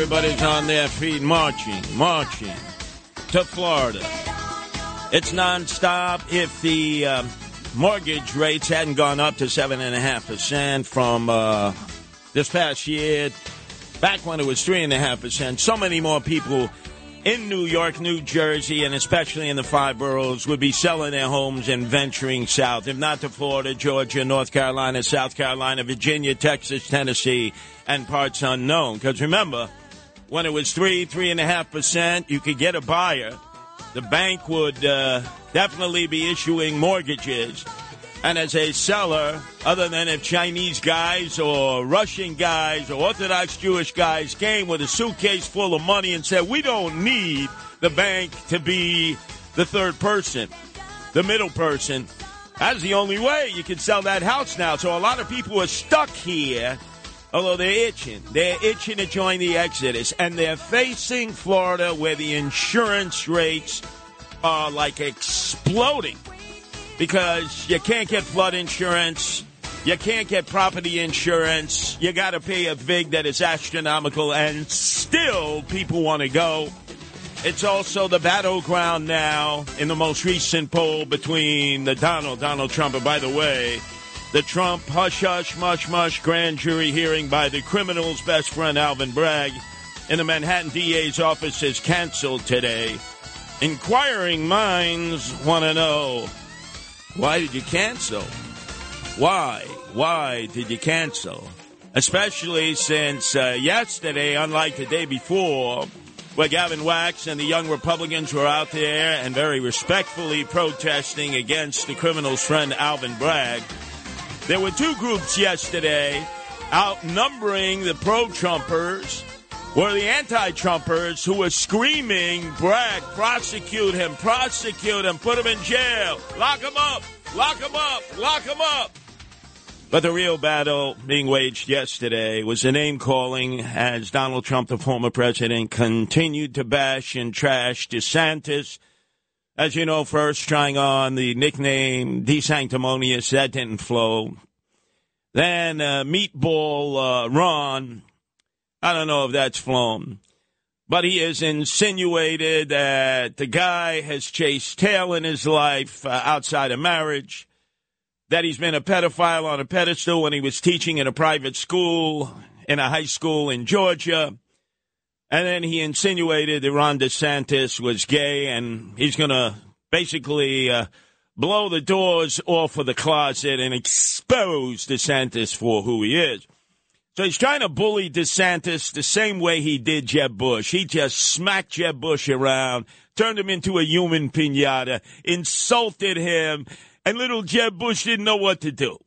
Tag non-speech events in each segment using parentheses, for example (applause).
Everybody's on their feet marching, marching to Florida. It's nonstop. If the um, mortgage rates hadn't gone up to 7.5% from uh, this past year, back when it was 3.5%, so many more people in New York, New Jersey, and especially in the five boroughs would be selling their homes and venturing south, if not to Florida, Georgia, North Carolina, South Carolina, Virginia, Texas, Tennessee, and parts unknown. Because remember, when it was three, three and a half percent, you could get a buyer. The bank would uh, definitely be issuing mortgages. And as a seller, other than if Chinese guys or Russian guys or Orthodox Jewish guys came with a suitcase full of money and said, we don't need the bank to be the third person, the middle person, that's the only way you can sell that house now. So a lot of people are stuck here, although they're itching. They're itching to join the Exodus, and they're facing Florida where the insurance rates are like exploding because you can't get flood insurance. You can't get property insurance. You got to pay a VIG that is astronomical, and still people want to go. It's also the battleground now in the most recent poll between the Donald, Donald Trump, and by the way, the Trump hush hush mush mush grand jury hearing by the criminal's best friend Alvin Bragg in the Manhattan DA's office is canceled today. Inquiring minds want to know why did you cancel? Why? Why did you cancel? Especially since uh, yesterday, unlike the day before, where Gavin Wax and the young Republicans were out there and very respectfully protesting against the criminal's friend Alvin Bragg, there were two groups yesterday outnumbering the pro Trumpers were the anti Trumpers who were screaming, Bragg, prosecute him, prosecute him, put him in jail, lock him up, lock him up, lock him up. But the real battle being waged yesterday was the name calling as Donald Trump, the former president, continued to bash and trash DeSantis. As you know, first trying on the nickname DeSanctimonious, that didn't flow. Then uh, Meatball uh, Ron, I don't know if that's flown. But he has insinuated that the guy has chased tail in his life uh, outside of marriage, that he's been a pedophile on a pedestal when he was teaching in a private school, in a high school in Georgia. And then he insinuated that Ron DeSantis was gay and he's going to basically uh, blow the doors off of the closet and expose DeSantis for who he is. So he's trying to bully DeSantis the same way he did Jeb Bush. He just smacked Jeb Bush around, turned him into a human pinata, insulted him, and little Jeb Bush didn't know what to do.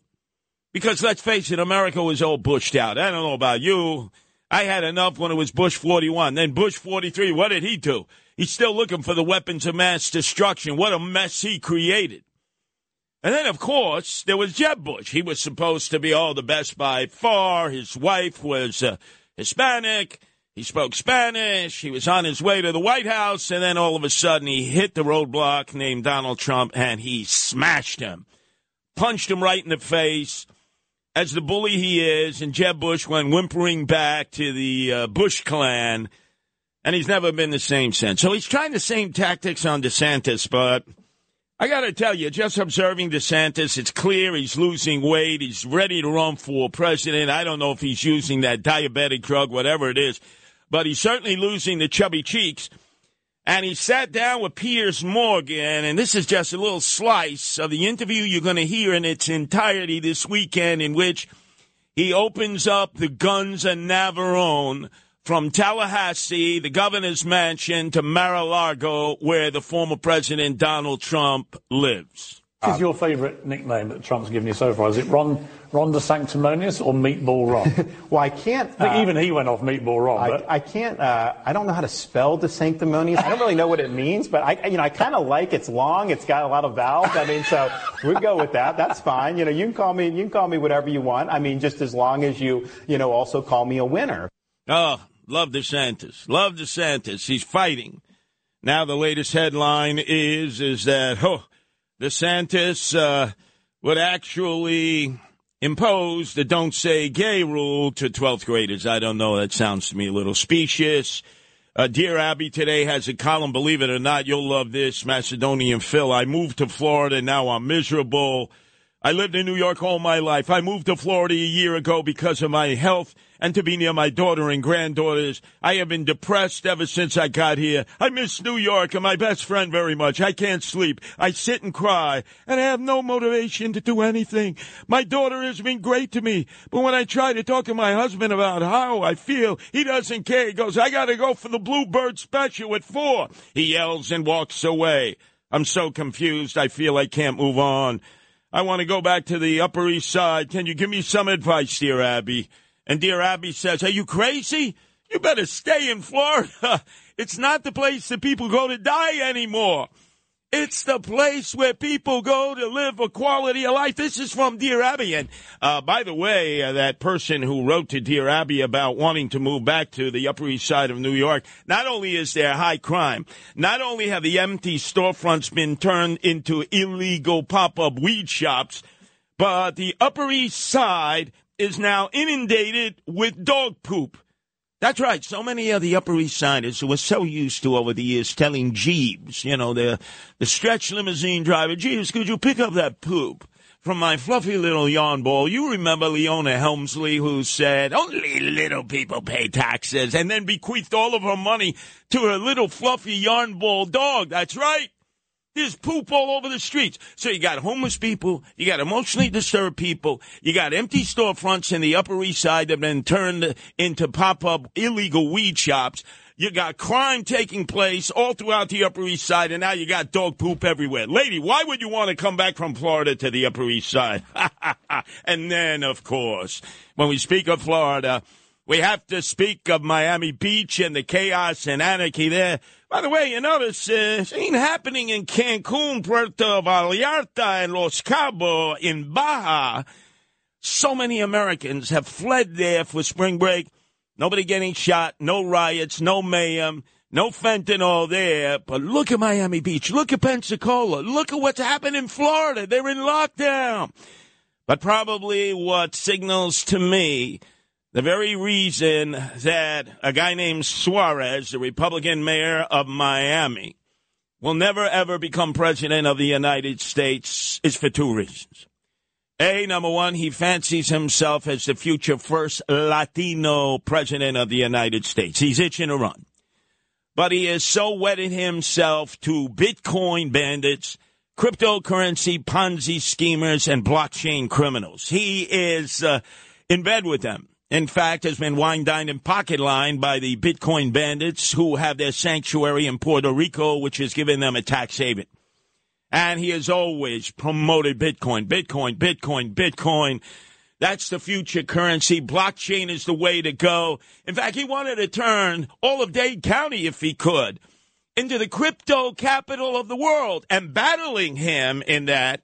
Because let's face it, America was all bushed out. I don't know about you. I had enough when it was Bush 41. Then Bush 43, what did he do? He's still looking for the weapons of mass destruction. What a mess he created. And then, of course, there was Jeb Bush. He was supposed to be all the best by far. His wife was uh, Hispanic. He spoke Spanish. He was on his way to the White House. And then all of a sudden, he hit the roadblock named Donald Trump and he smashed him, punched him right in the face. As the bully he is, and Jeb Bush went whimpering back to the uh, Bush clan, and he's never been the same since. So he's trying the same tactics on DeSantis, but I got to tell you, just observing DeSantis, it's clear he's losing weight. He's ready to run for president. I don't know if he's using that diabetic drug, whatever it is, but he's certainly losing the chubby cheeks. And he sat down with Piers Morgan, and this is just a little slice of the interview you're going to hear in its entirety this weekend, in which he opens up the guns and Navarone from Tallahassee, the governor's mansion, to Mar-a-Lago, where the former president Donald Trump lives. What is your favourite nickname that Trump's given you so far? Is it Ron Ron DeSanctimonious or Meatball Ron? (laughs) Well, I can't. I think uh, even he went off Meatball Ron. I, but I can't. Uh, I don't know how to spell DeSanctimonious. I don't really know what it means, but I, you know, I kind of like it's long. It's got a lot of vowels. I mean, so we go with that. That's fine. You know, you can call me. You can call me whatever you want. I mean, just as long as you, you know, also call me a winner. Oh, love DeSantis. Love DeSantis. He's fighting. Now the latest headline is is that oh, DeSantis uh, would actually impose the "Don't Say Gay" rule to 12th graders. I don't know. That sounds to me a little specious. Uh, Dear Abby today has a column. Believe it or not, you'll love this. Macedonian Phil. I moved to Florida. Now I'm miserable. I lived in New York all my life. I moved to Florida a year ago because of my health and to be near my daughter and granddaughters. I have been depressed ever since I got here. I miss New York and my best friend very much. I can't sleep. I sit and cry and I have no motivation to do anything. My daughter has been great to me, but when I try to talk to my husband about how I feel, he doesn't care. He goes, I gotta go for the Bluebird special at four. He yells and walks away. I'm so confused. I feel I can't move on. I want to go back to the Upper East Side. Can you give me some advice, dear Abby? And dear Abby says, Are you crazy? You better stay in Florida. (laughs) It's not the place that people go to die anymore. It's the place where people go to live a quality of life. This is from Dear Abby. And uh, by the way, uh, that person who wrote to Dear Abby about wanting to move back to the Upper East Side of New York, not only is there high crime, not only have the empty storefronts been turned into illegal pop up weed shops, but the Upper East Side is now inundated with dog poop. That's right. So many of the Upper East Siders who were so used to over the years telling Jeeves, you know, the the stretch limousine driver, Jeeves, could you pick up that poop from my fluffy little yarn ball? You remember Leona Helmsley who said, only little people pay taxes and then bequeathed all of her money to her little fluffy yarn ball dog. That's right. There's poop all over the streets. So you got homeless people, you got emotionally disturbed people, you got empty storefronts in the Upper East Side that have been turned into pop-up illegal weed shops. You got crime taking place all throughout the Upper East Side, and now you got dog poop everywhere. Lady, why would you want to come back from Florida to the Upper East Side? (laughs) and then, of course, when we speak of Florida, we have to speak of Miami Beach and the chaos and anarchy there. By the way, you notice uh, it ain't happening in Cancun, Puerto Vallarta, and Los Cabos in Baja. So many Americans have fled there for spring break. Nobody getting shot, no riots, no mayhem, no fentanyl there. But look at Miami Beach. Look at Pensacola. Look at what's happened in Florida. They're in lockdown. But probably what signals to me the very reason that a guy named Suarez, the Republican mayor of Miami, will never ever become president of the United States is for two reasons. A, number one, he fancies himself as the future first Latino president of the United States. He's itching to run. But he has so wedded himself to Bitcoin bandits, cryptocurrency Ponzi schemers, and blockchain criminals. He is uh, in bed with them. In fact, has been wine dined and pocket lined by the Bitcoin bandits who have their sanctuary in Puerto Rico, which has given them a tax haven. And he has always promoted Bitcoin, Bitcoin, Bitcoin, Bitcoin. That's the future currency. Blockchain is the way to go. In fact, he wanted to turn all of Dade County, if he could, into the crypto capital of the world. And battling him in that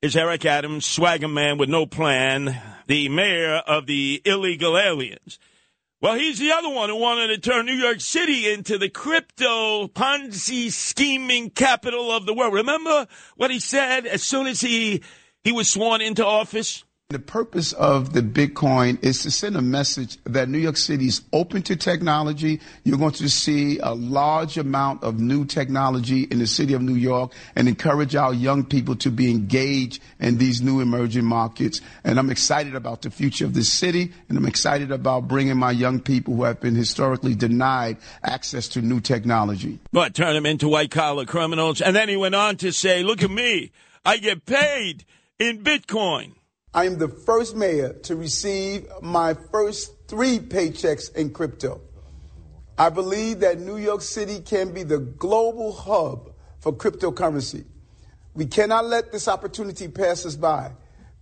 is Eric Adams, swagger man with no plan, the mayor of the illegal aliens. Well, he's the other one who wanted to turn New York City into the crypto Ponzi scheming capital of the world. Remember what he said as soon as he he was sworn into office? The purpose of the Bitcoin is to send a message that New York City is open to technology. You're going to see a large amount of new technology in the city of New York and encourage our young people to be engaged in these new emerging markets. And I'm excited about the future of this city and I'm excited about bringing my young people who have been historically denied access to new technology. But turn them into white collar criminals. And then he went on to say, look at me. I get paid in Bitcoin. I am the first mayor to receive my first three paychecks in crypto. I believe that New York City can be the global hub for cryptocurrency. We cannot let this opportunity pass us by.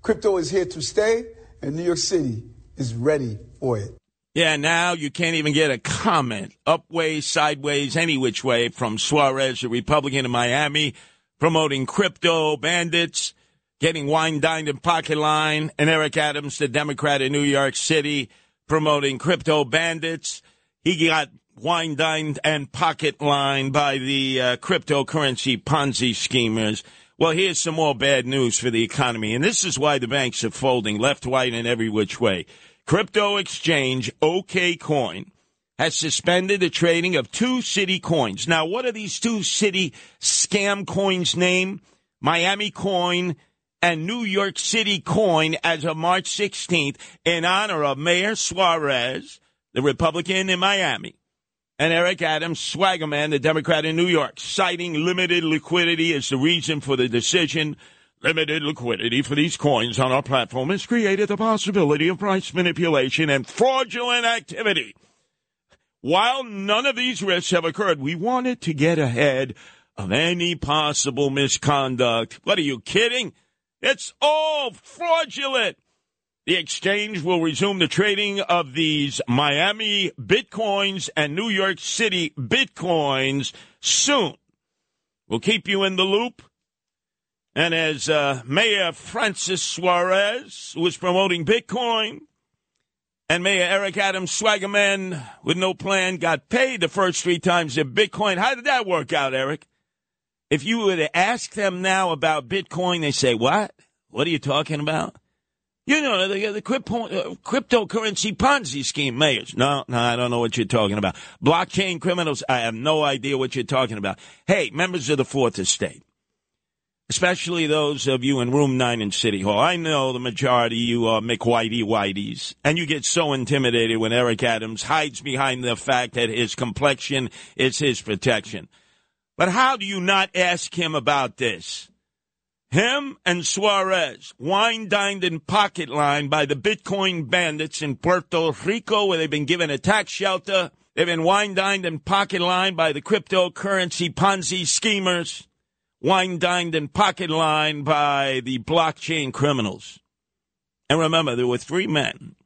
Crypto is here to stay, and New York City is ready for it. Yeah, now you can't even get a comment, upways, sideways, any which way, from Suarez, a Republican in Miami, promoting crypto bandits, getting wine dined in pocket line, and Eric Adams, the Democrat in New York City, promoting crypto bandits. He got wine dined and pocket lined by the uh, cryptocurrency Ponzi schemers. Well, here's some more bad news for the economy, and this is why the banks are folding left, right, and every which way. Crypto exchange OKCoin has suspended the trading of two city coins. Now, what are these two city scam coins named? Miami Coin and New York City Coin as of March 16th in honor of Mayor Suarez, the Republican in Miami, and Eric Adams, swaggerman, the Democrat in New York, citing limited liquidity as the reason for the decision. Limited liquidity for these coins on our platform has created the possibility of price manipulation and fraudulent activity. While none of these risks have occurred, we wanted to get ahead of any possible misconduct. What are you kidding? It's all fraudulent. The exchange will resume the trading of these Miami Bitcoins and New York City Bitcoins soon. We'll keep you in the loop. And as uh, Mayor Francis Suarez was promoting Bitcoin, and Mayor Eric Adams, swaggerman with no plan, got paid the first three times in Bitcoin. How did that work out, Eric? If you were to ask them now about Bitcoin, they say, What? What are you talking about? You know, the, the uh, cryptocurrency Ponzi scheme, mayors. No, no, I don't know what you're talking about. Blockchain criminals, I have no idea what you're talking about. Hey, members of the Fourth Estate, especially those of you in Room 9 in City Hall, I know the majority of you are McWhitey Whiteys, and you get so intimidated when Eric Adams hides behind the fact that his complexion is his protection. But how do you not ask him about this? Him and Suarez wine dined and pocket lined by the Bitcoin bandits in Puerto Rico, where they've been given a tax shelter. They've been wine dined and pocket lined by the cryptocurrency Ponzi schemers, wine dined and pocket lined by the blockchain criminals. And remember, there were three men,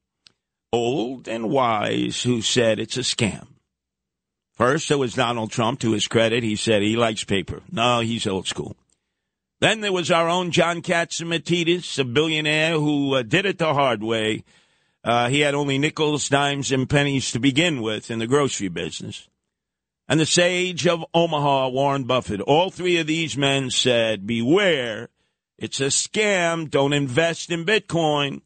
old and wise, who said it's a scam. First, there was Donald Trump. To his credit, he said he likes paper. No, he's old school. Then there was our own John Catsimatidis, a billionaire who uh, did it the hard way. Uh, he had only nickels, dimes, and pennies to begin with in the grocery business. And the sage of Omaha, Warren Buffett. All three of these men said, beware, it's a scam, don't invest in Bitcoin.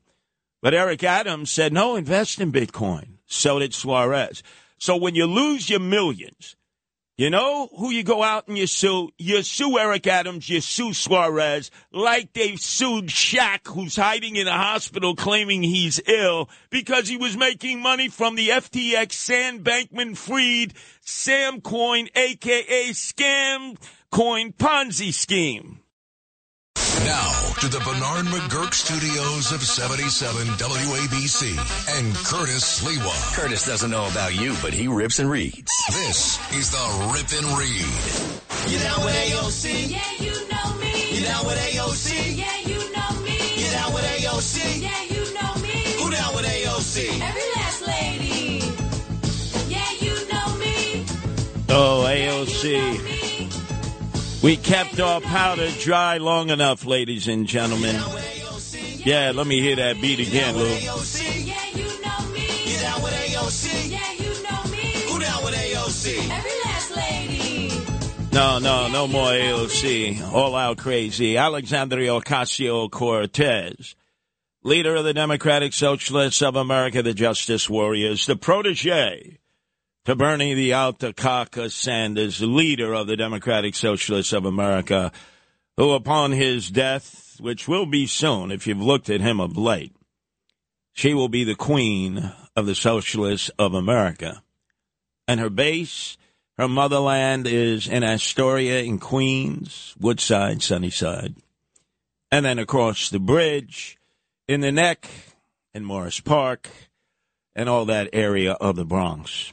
But Eric Adams said, no, invest in Bitcoin. So did Suarez. So when you lose your millions, you know who you go out and you sue? You sue Eric Adams, you sue Suarez, like they've sued Shaq, who's hiding in a hospital claiming he's ill because he was making money from the FTX Sam Bankman Fried Sam Coin, aka Scam Coin Ponzi scheme. Now to the Bernard McGuirk studios of 77 WABC and Curtis Sliwa. Curtis doesn't know about you, but he rips and reads. This is the Rip and Read. You down with AOC? Yeah, you know me. You down with AOC? Yeah, you know me. You down with AOC? Yeah, you know me. Who down with AOC? Every last lady. Yeah, you know me. Oh, AOC. Yeah, you know we kept our powder dry long enough, ladies and gentlemen. Yeah, let me hear that beat again, Lou. No, no, no more AOC. All out crazy. Alexandria Ocasio Cortez, leader of the Democratic Socialists of America, the Justice Warriors, the protege to Bernie the Altacaca Sanders, leader of the Democratic Socialists of America, who upon his death, which will be soon if you've looked at him of late, she will be the queen of the Socialists of America. And her base, her motherland is in Astoria in Queens, Woodside, Sunnyside. And then across the bridge in the neck in Morris Park and all that area of the Bronx.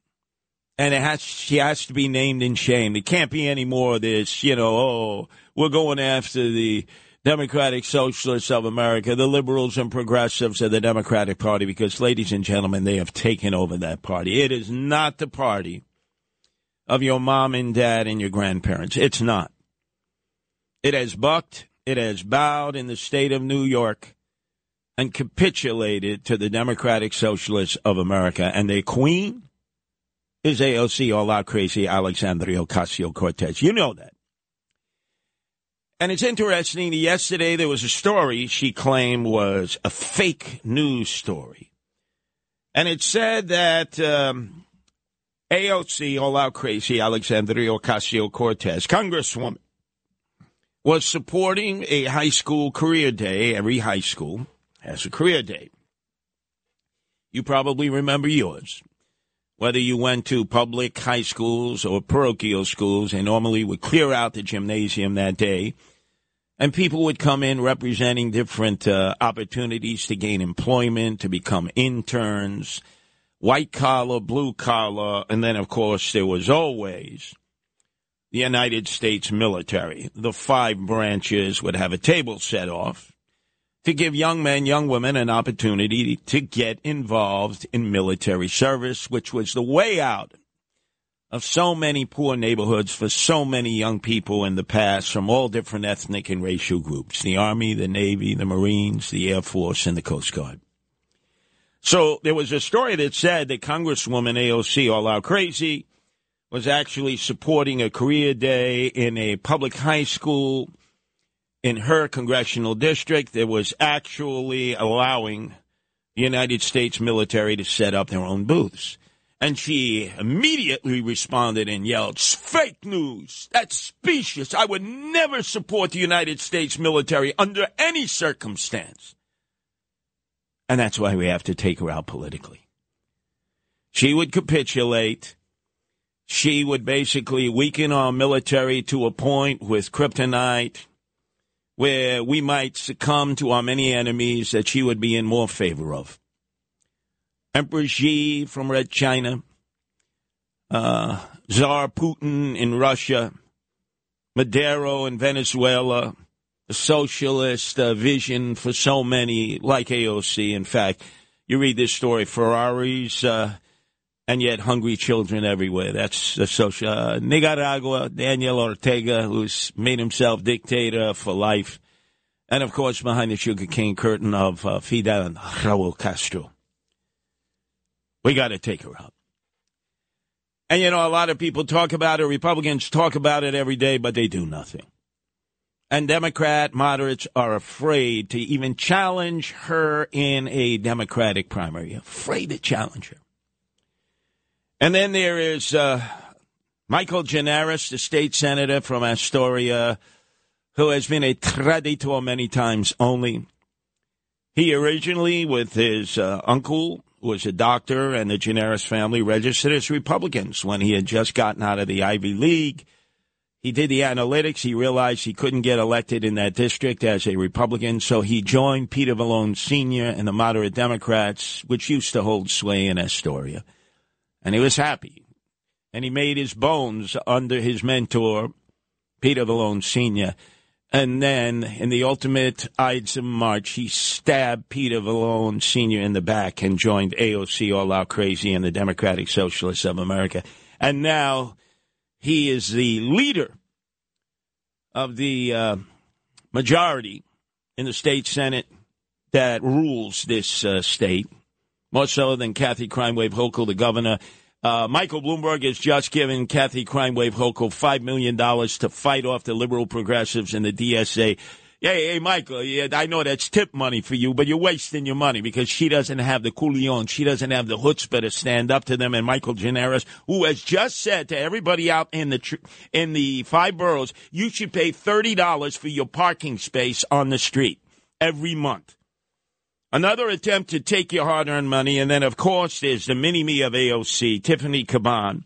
And it has she has to be named and shamed. It can't be any more of this, you know, oh, we're going after the Democratic Socialists of America, the liberals and progressives of the Democratic Party, because ladies and gentlemen, they have taken over that party. It is not the party of your mom and dad and your grandparents. It's not. It has bucked, it has bowed in the state of New York and capitulated to the Democratic Socialists of America. And their queen is AOC all out crazy Alexandria Ocasio Cortez. You know that. And it's interesting. Yesterday there was a story she claimed was a fake news story. And it said that um, AOC, all out crazy Alexandria Ocasio Cortez, Congresswoman, was supporting a high school career day. Every high school has a career day. You probably remember yours. Whether you went to public high schools or parochial schools, they normally would clear out the gymnasium that day, and people would come in representing different uh, opportunities to gain employment, to become interns, white collar, blue collar, and then, of course, there was always the United States military. The five branches would have a table set off to give young men, young women an opportunity to get involved in military service, which was the way out of so many poor neighborhoods for so many young people in the past from all different ethnic and racial groups the Army, the Navy, the Marines, the Air Force, and the Coast Guard. So there was a story that said that Congresswoman AOC, all out crazy, was actually supporting a career day in a public high school in her congressional district that was actually allowing the United States military to set up their own booths. And she immediately responded and yelled, fake news. That's specious. I would never support the United States military under any circumstance. And that's why we have to take her out politically. She would capitulate. She would basically weaken our military to a point with kryptonite where we might succumb to our many enemies that she would be in more favor of. Emperor Xi from Red China, uh, Tsar Putin in Russia, Maduro in Venezuela, the socialist uh, vision for so many, like AOC. In fact, you read this story Ferraris uh, and yet hungry children everywhere. That's the social. Uh, Nicaragua, Daniel Ortega, who's made himself dictator for life. And of course, behind the sugarcane curtain of uh, Fidel and Raul Castro. We got to take her out. And you know, a lot of people talk about it, Republicans talk about it every day, but they do nothing. And Democrat moderates are afraid to even challenge her in a Democratic primary, afraid to challenge her. And then there is uh, Michael Gianaris, the state senator from Astoria, who has been a traditor many times only. He originally, with his uh, uncle, who was a doctor, and the Gianaris family registered as Republicans when he had just gotten out of the Ivy League. He did the analytics. He realized he couldn't get elected in that district as a Republican, so he joined Peter Vallone Sr. and the moderate Democrats, which used to hold sway in Astoria. And he was happy. And he made his bones under his mentor, Peter Vallone Sr. And then, in the ultimate Ides March, he stabbed Peter Vallone Sr. in the back and joined AOC All Out Crazy and the Democratic Socialists of America. And now he is the leader of the uh, majority in the state Senate that rules this uh, state, more so than Kathy Crime Wave Hochul, the governor. Uh, Michael Bloomberg has just given Kathy Crime Wave Hochul $5 million to fight off the liberal progressives and the DSA. Hey, hey, Michael, yeah, I know that's tip money for you, but you're wasting your money because she doesn't have the coolion. She doesn't have the chutzpah to stand up to them. And Michael Gianaris, who has just said to everybody out in the, tr- in the five boroughs, you should pay $30 for your parking space on the street every month. Another attempt to take your hard earned money. And then, of course, there's the mini me of AOC, Tiffany Caban,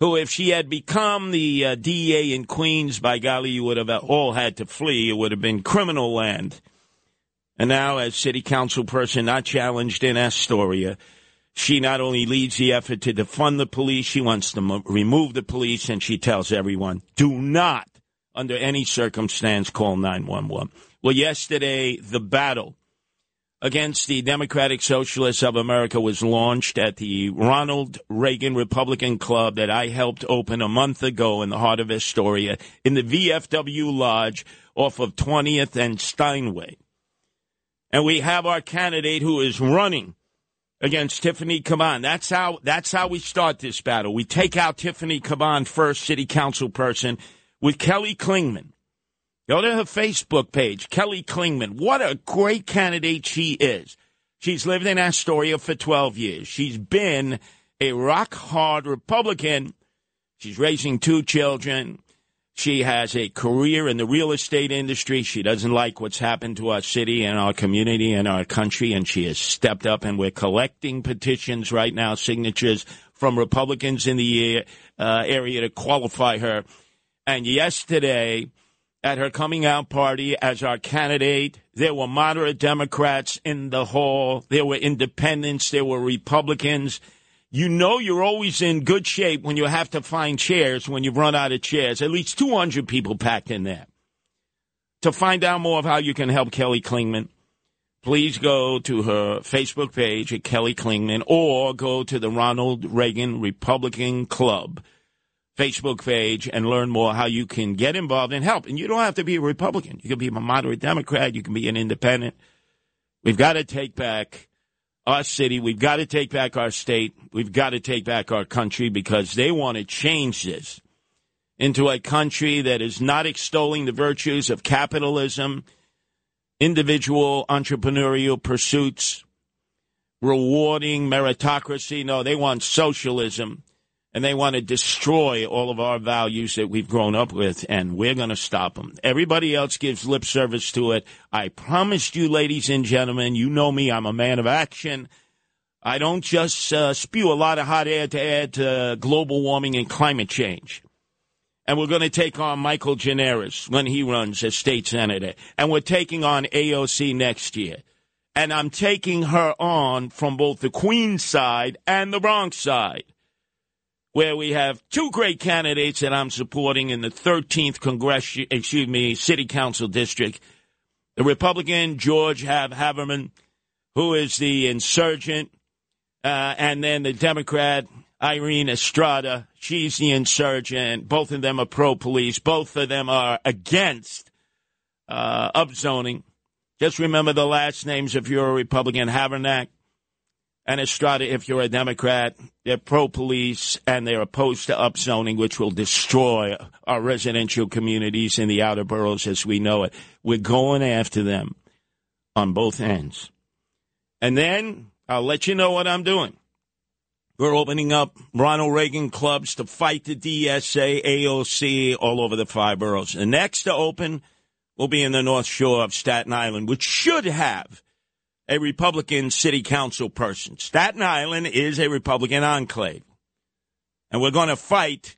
who, if she had become the uh, DEA in Queens, by golly, you would have all had to flee. It would have been criminal land. And now, as city council person not challenged in Astoria, she not only leads the effort to defund the police, she wants to mo- remove the police, and she tells everyone, do not, under any circumstance, call 911. Well, yesterday, the battle against the Democratic Socialists of America was launched at the Ronald Reagan Republican Club that I helped open a month ago in the heart of Astoria in the VFW Lodge off of 20th and Steinway. And we have our candidate who is running against Tiffany Caban. That's how that's how we start this battle. We take out Tiffany Caban first, city council person, with Kelly Klingman. Go to her Facebook page, Kelly Klingman. What a great candidate she is. She's lived in Astoria for 12 years. She's been a rock hard Republican. She's raising two children. She has a career in the real estate industry. She doesn't like what's happened to our city and our community and our country, and she has stepped up. And we're collecting petitions right now, signatures from Republicans in the uh, area to qualify her. And yesterday, at her coming out party as our candidate. There were moderate Democrats in the hall. There were independents. There were Republicans. You know you're always in good shape when you have to find chairs when you've run out of chairs. At least 200 people packed in there. To find out more of how you can help Kelly Klingman, please go to her Facebook page at Kelly Klingman or go to the Ronald Reagan Republican Club Facebook page and learn more how you can get involved and help. And you don't have to be a Republican. You can be a moderate Democrat. You can be an independent. We've got to take back our city. We've got to take back our state. We've got to take back our country because they want to change this into a country that is not extolling the virtues of capitalism, individual entrepreneurial pursuits, rewarding meritocracy. No, they want socialism and they want to destroy all of our values that we've grown up with, and we're going to stop them. Everybody else gives lip service to it. I promised you, ladies and gentlemen, you know me, I'm a man of action. I don't just uh, spew a lot of hot air to add to global warming and climate change. And we're going to take on Michael Gianaris when he runs as state senator. And we're taking on AOC next year. And I'm taking her on from both the Queens side and the Bronx side where we have two great candidates that I'm supporting in the 13th Congress, excuse me, City Council District. The Republican George Hav- who is the insurgent, uh, and then the Democrat Irene Estrada, she's the insurgent. Both of them are pro police. Both of them are against uh, upzoning. Just remember the last names if you're a Republican Havranek and Estrada, if you're a Democrat, they're pro police and they're opposed to upzoning, which will destroy our residential communities in the outer boroughs as we know it. We're going after them on both ends. And then I'll let you know what I'm doing. We're opening up Ronald Reagan clubs to fight the DSA, AOC, all over the five boroughs. The next to open will be in the North Shore of Staten Island, which should have a Republican city council person. Staten Island is a Republican enclave. And we're going to fight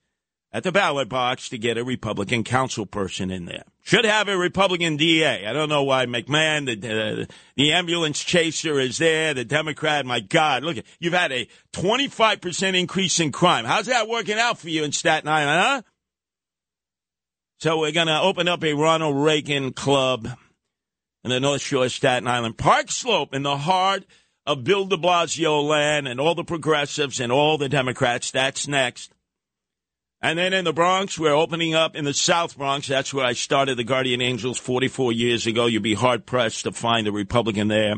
at the ballot box to get a Republican council person in there. Should have a Republican DA. I don't know why McMahon, the, the, ambulance chaser is there, the Democrat. My God, look, at you've had a 25% increase in crime. How's that working out for you in Staten Island, huh? So we're going to open up a Ronald Reagan club in the North Shore of Staten Island. Park Slope in the heart of Bill de Blasio land and all the progressives and all the Democrats. That's next. And then in the Bronx, we're opening up in the South Bronx. That's where I started the Guardian Angels 44 years ago. You'd be hard pressed to find a Republican there.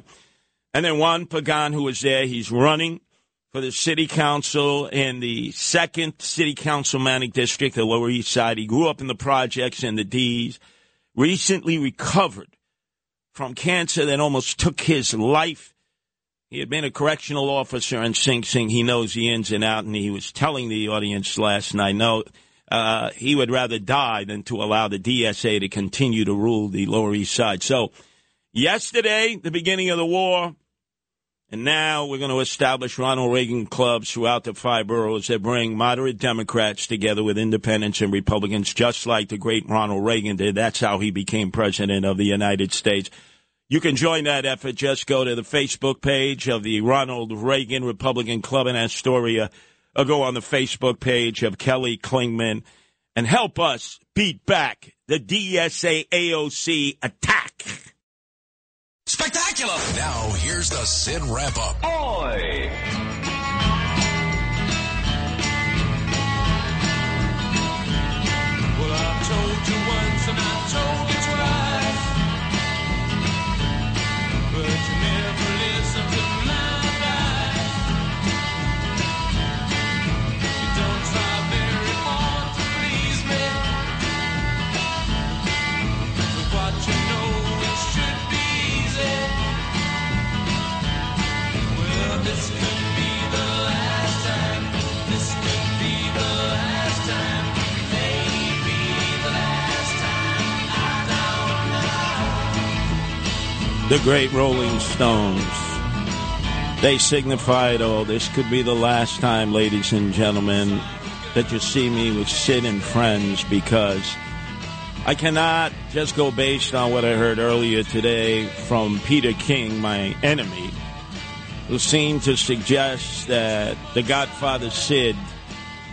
And then Juan Pagan, who was there, he's running for the city council in the second city councilmanic district, the Lower East Side. He grew up in the projects and the D's, recently recovered from cancer that almost took his life. He had been a correctional officer in Sing Sing. He knows the ins and out, and he was telling the audience last night, no, uh, he would rather die than to allow the DSA to continue to rule the Lower East Side. So, yesterday, the beginning of the war, and now we're going to establish Ronald Reagan clubs throughout the five boroughs that bring moderate Democrats together with independents and Republicans, just like the great Ronald Reagan did. That's how he became president of the United States. You can join that effort. Just go to the Facebook page of the Ronald Reagan Republican Club in Astoria, or go on the Facebook page of Kelly Klingman, and help us beat back the DSA AOC attack. Spectacular! Now, here's the Sid wrap up. Oi! Well, I told you once and I told you twice. But you The great Rolling Stones. They signified, oh, this could be the last time, ladies and gentlemen, that you see me with Sid and friends because I cannot just go based on what I heard earlier today from Peter King, my enemy, who seemed to suggest that the Godfather Sid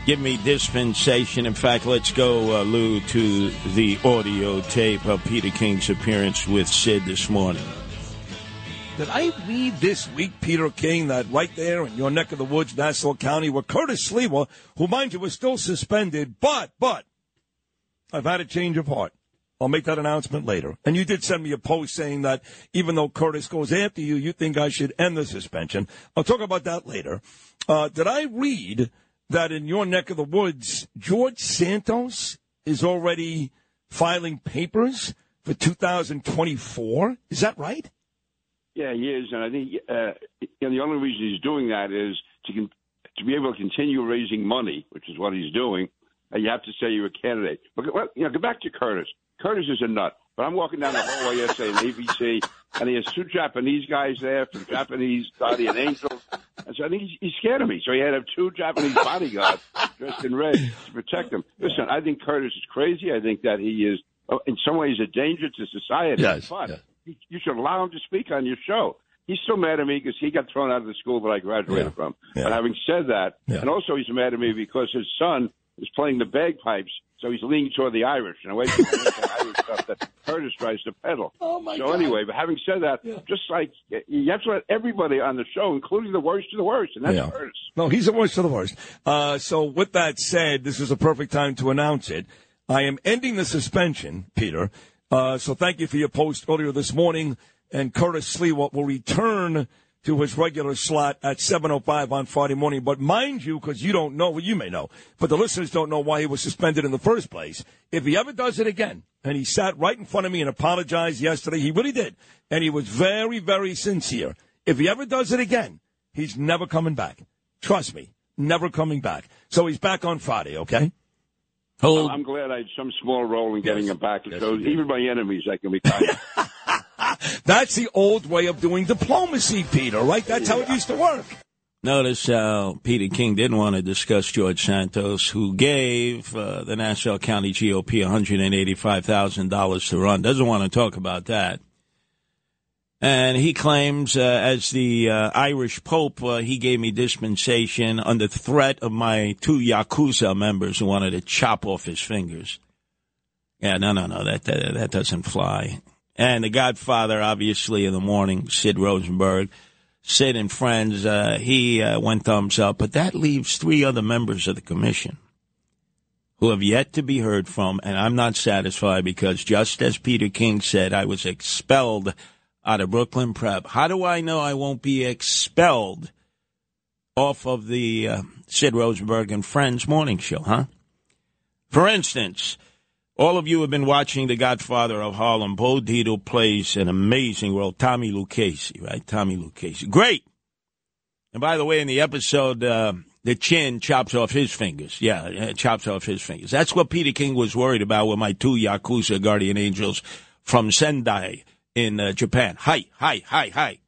give me dispensation. In fact, let's go, uh, Lou, to the audio tape of Peter King's appearance with Sid this morning. Did I read this week, Peter King, that right there in your neck of the woods, Nassau County, where Curtis Sliwa, who mind you was still suspended, but, but, I've had a change of heart. I'll make that announcement later. And you did send me a post saying that even though Curtis goes after you, you think I should end the suspension. I'll talk about that later. Uh, did I read that in your neck of the woods, George Santos is already filing papers for 2024? Is that right? Yeah, he is, and I think uh, you know, the only reason he's doing that is to con- to be able to continue raising money, which is what he's doing. And you have to say you're a candidate. But well, you know, go back to Curtis. Curtis is a nut. But I'm walking down the hallway yesterday in ABC, (laughs) and he has two Japanese guys there from Japanese Guardian (laughs) Angels. And so I think he's, he's scared of me. So he had two Japanese bodyguards dressed in red to protect him. Listen, I think Curtis is crazy. I think that he is, uh, in some ways, a danger to society. Yes, but yes. You- you should allow him to speak on your show. He's still mad at me because he got thrown out of the school that I graduated Yeah, from. yeah. But having said that, Yeah. and also he's mad at me because his son is playing the bagpipes, so he's leaning toward the Irish and away from the Irish (laughs) stuff that Curtis tries to peddle. Oh, my so God. anyway, but having said that, just like you have to let everybody on the show, including the worst of the worst, and that's Yeah. Curtis. No, he's the worst of the worst. Uh, so with that said, this is a perfect time to announce it. I am ending the suspension, Peter. Uh, so thank you for your post earlier this morning. And Curtis Sliwa will return to his regular slot at 7.05 on Friday morning. But mind you, because you don't know, well, you may know, but the listeners don't know why he was suspended in the first place. If he ever does it again, and he sat right in front of me and apologized yesterday, he really did. And he was very, very sincere. If he ever does it again, he's never coming back. Trust me, never coming back. So he's back on Friday, okay? Hold. I'm glad I had some small role in getting him back. So even my enemies, I can be kind. (laughs) That's the old way of doing diplomacy, Peter, right? That's how it used to work. Notice how Peter King didn't want to discuss George Santos, who gave uh, the Nassau County GOP $185,000 to run. Doesn't want to talk about that. And he claims, uh, as the uh, Irish Pope, uh, he gave me dispensation under threat of my two Yakuza members who wanted to chop off his fingers. Yeah, no, no, no, that, that, that doesn't fly. And the Godfather, obviously, in the morning, Sid Rosenberg. Sid and friends, uh, he uh, went thumbs up, but that leaves three other members of the commission who have yet to be heard from, and I'm not satisfied because just as Peter King said, I was expelled out of Brooklyn Prep. How do I know I won't be expelled off of the uh, Sid Rosenberg and Friends morning show, huh? For instance, all of you have been watching The Godfather of Harlem. Bo Dietl plays an amazing role. Tommy Lucchese, right? Tommy Lucchese. Great. And by the way, in the episode, uh, the chin chops off his fingers. Yeah, it chops off his fingers. That's what Peter King was worried about with my two Yakuza guardian angels from Sendai in uh, Japan. Hi, hi, hi, hi.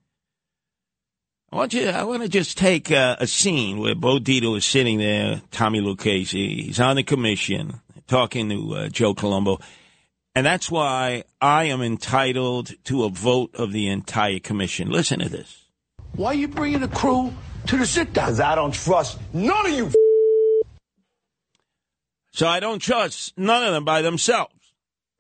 I want you. I want to just take uh, a scene where Bo Dietl is sitting there. Tommy Lucchese. He's on the commission talking to uh, Joe Colombo, and that's why I am entitled to a vote of the entire commission. Listen to this. Why are you bringing the crew to the sit down? Because I don't trust none of you. So I don't trust none of them by themselves.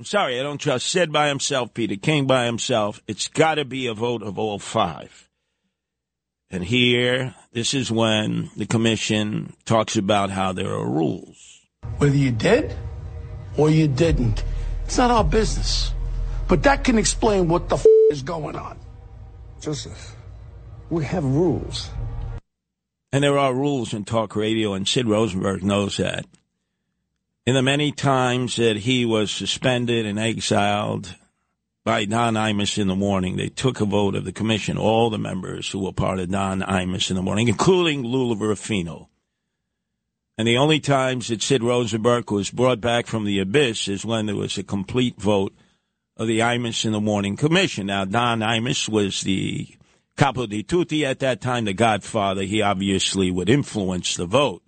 I'm sorry, I don't trust Sid by himself, Peter King by himself. It's got to be a vote of all five. And here, this is when the commission talks about how there are rules. Whether you did or you didn't, it's not our business. But that can explain what the f- is going on. Joseph, we have rules. And there are rules in talk radio, and Sid Rosenberg knows that. In the many times that he was suspended and exiled by Don Imus in the morning, they took a vote of the commission, all the members who were part of Don Imus in the morning, including Lou Rufino. And the only times that Sid Rosenberg was brought back from the abyss is when there was a complete vote of the Imus in the Morning Commission. Now, Don Imus was the capo di tutti at that time, the godfather. He obviously would influence the vote.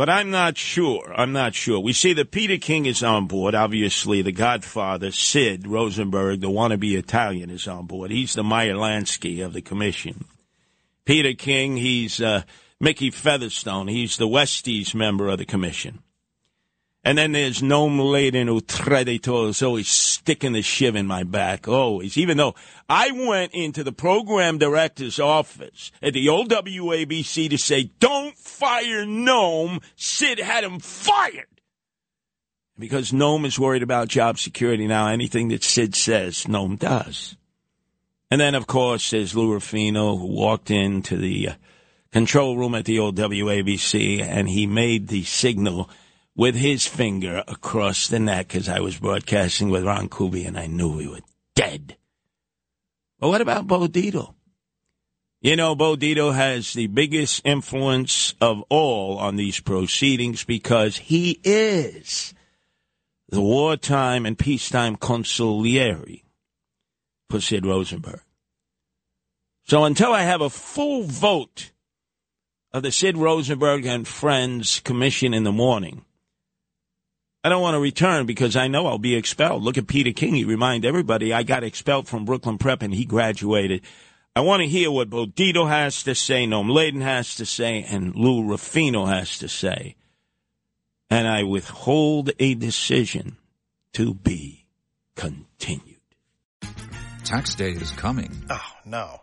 But I'm not sure. I'm not sure. We see that Peter King is on board. Obviously, the godfather, Sid Rosenberg, the wannabe Italian, is on board. He's the Meyer Lansky of the commission. Peter King, he's uh, Mickey Featherstone. He's the Westies member of the commission. And then there's Noam Laden Utredito is always sticking the shiv in my back, always. Even though I went into the program director's office at the old WABC to say, don't fire Noam. Sid had him fired. Because Noam is worried about job security now. Anything that Sid says, Noam does. And then, of course, there's Lou Rufino, who walked into the uh, control room at the old WABC, and he made the signal with his finger across the neck as I was broadcasting with Ron Kuby, and I knew we were dead. But what about Bo Dietl? You know, Bo Dietl has the biggest influence of all on these proceedings because he is the wartime and peacetime consigliere for Sid Rosenberg. So until I have a full vote of the Sid Rosenberg and Friends Commission in the morning, I don't want to return because I know I'll be expelled. Look at Peter King. He remind everybody I got expelled from Brooklyn Prep and he graduated. I want to hear what Bo Dietl has to say, Noam Laden has to say, and Lou Rufino has to say. And I withhold a decision to be continued. Tax day is coming. Oh, no.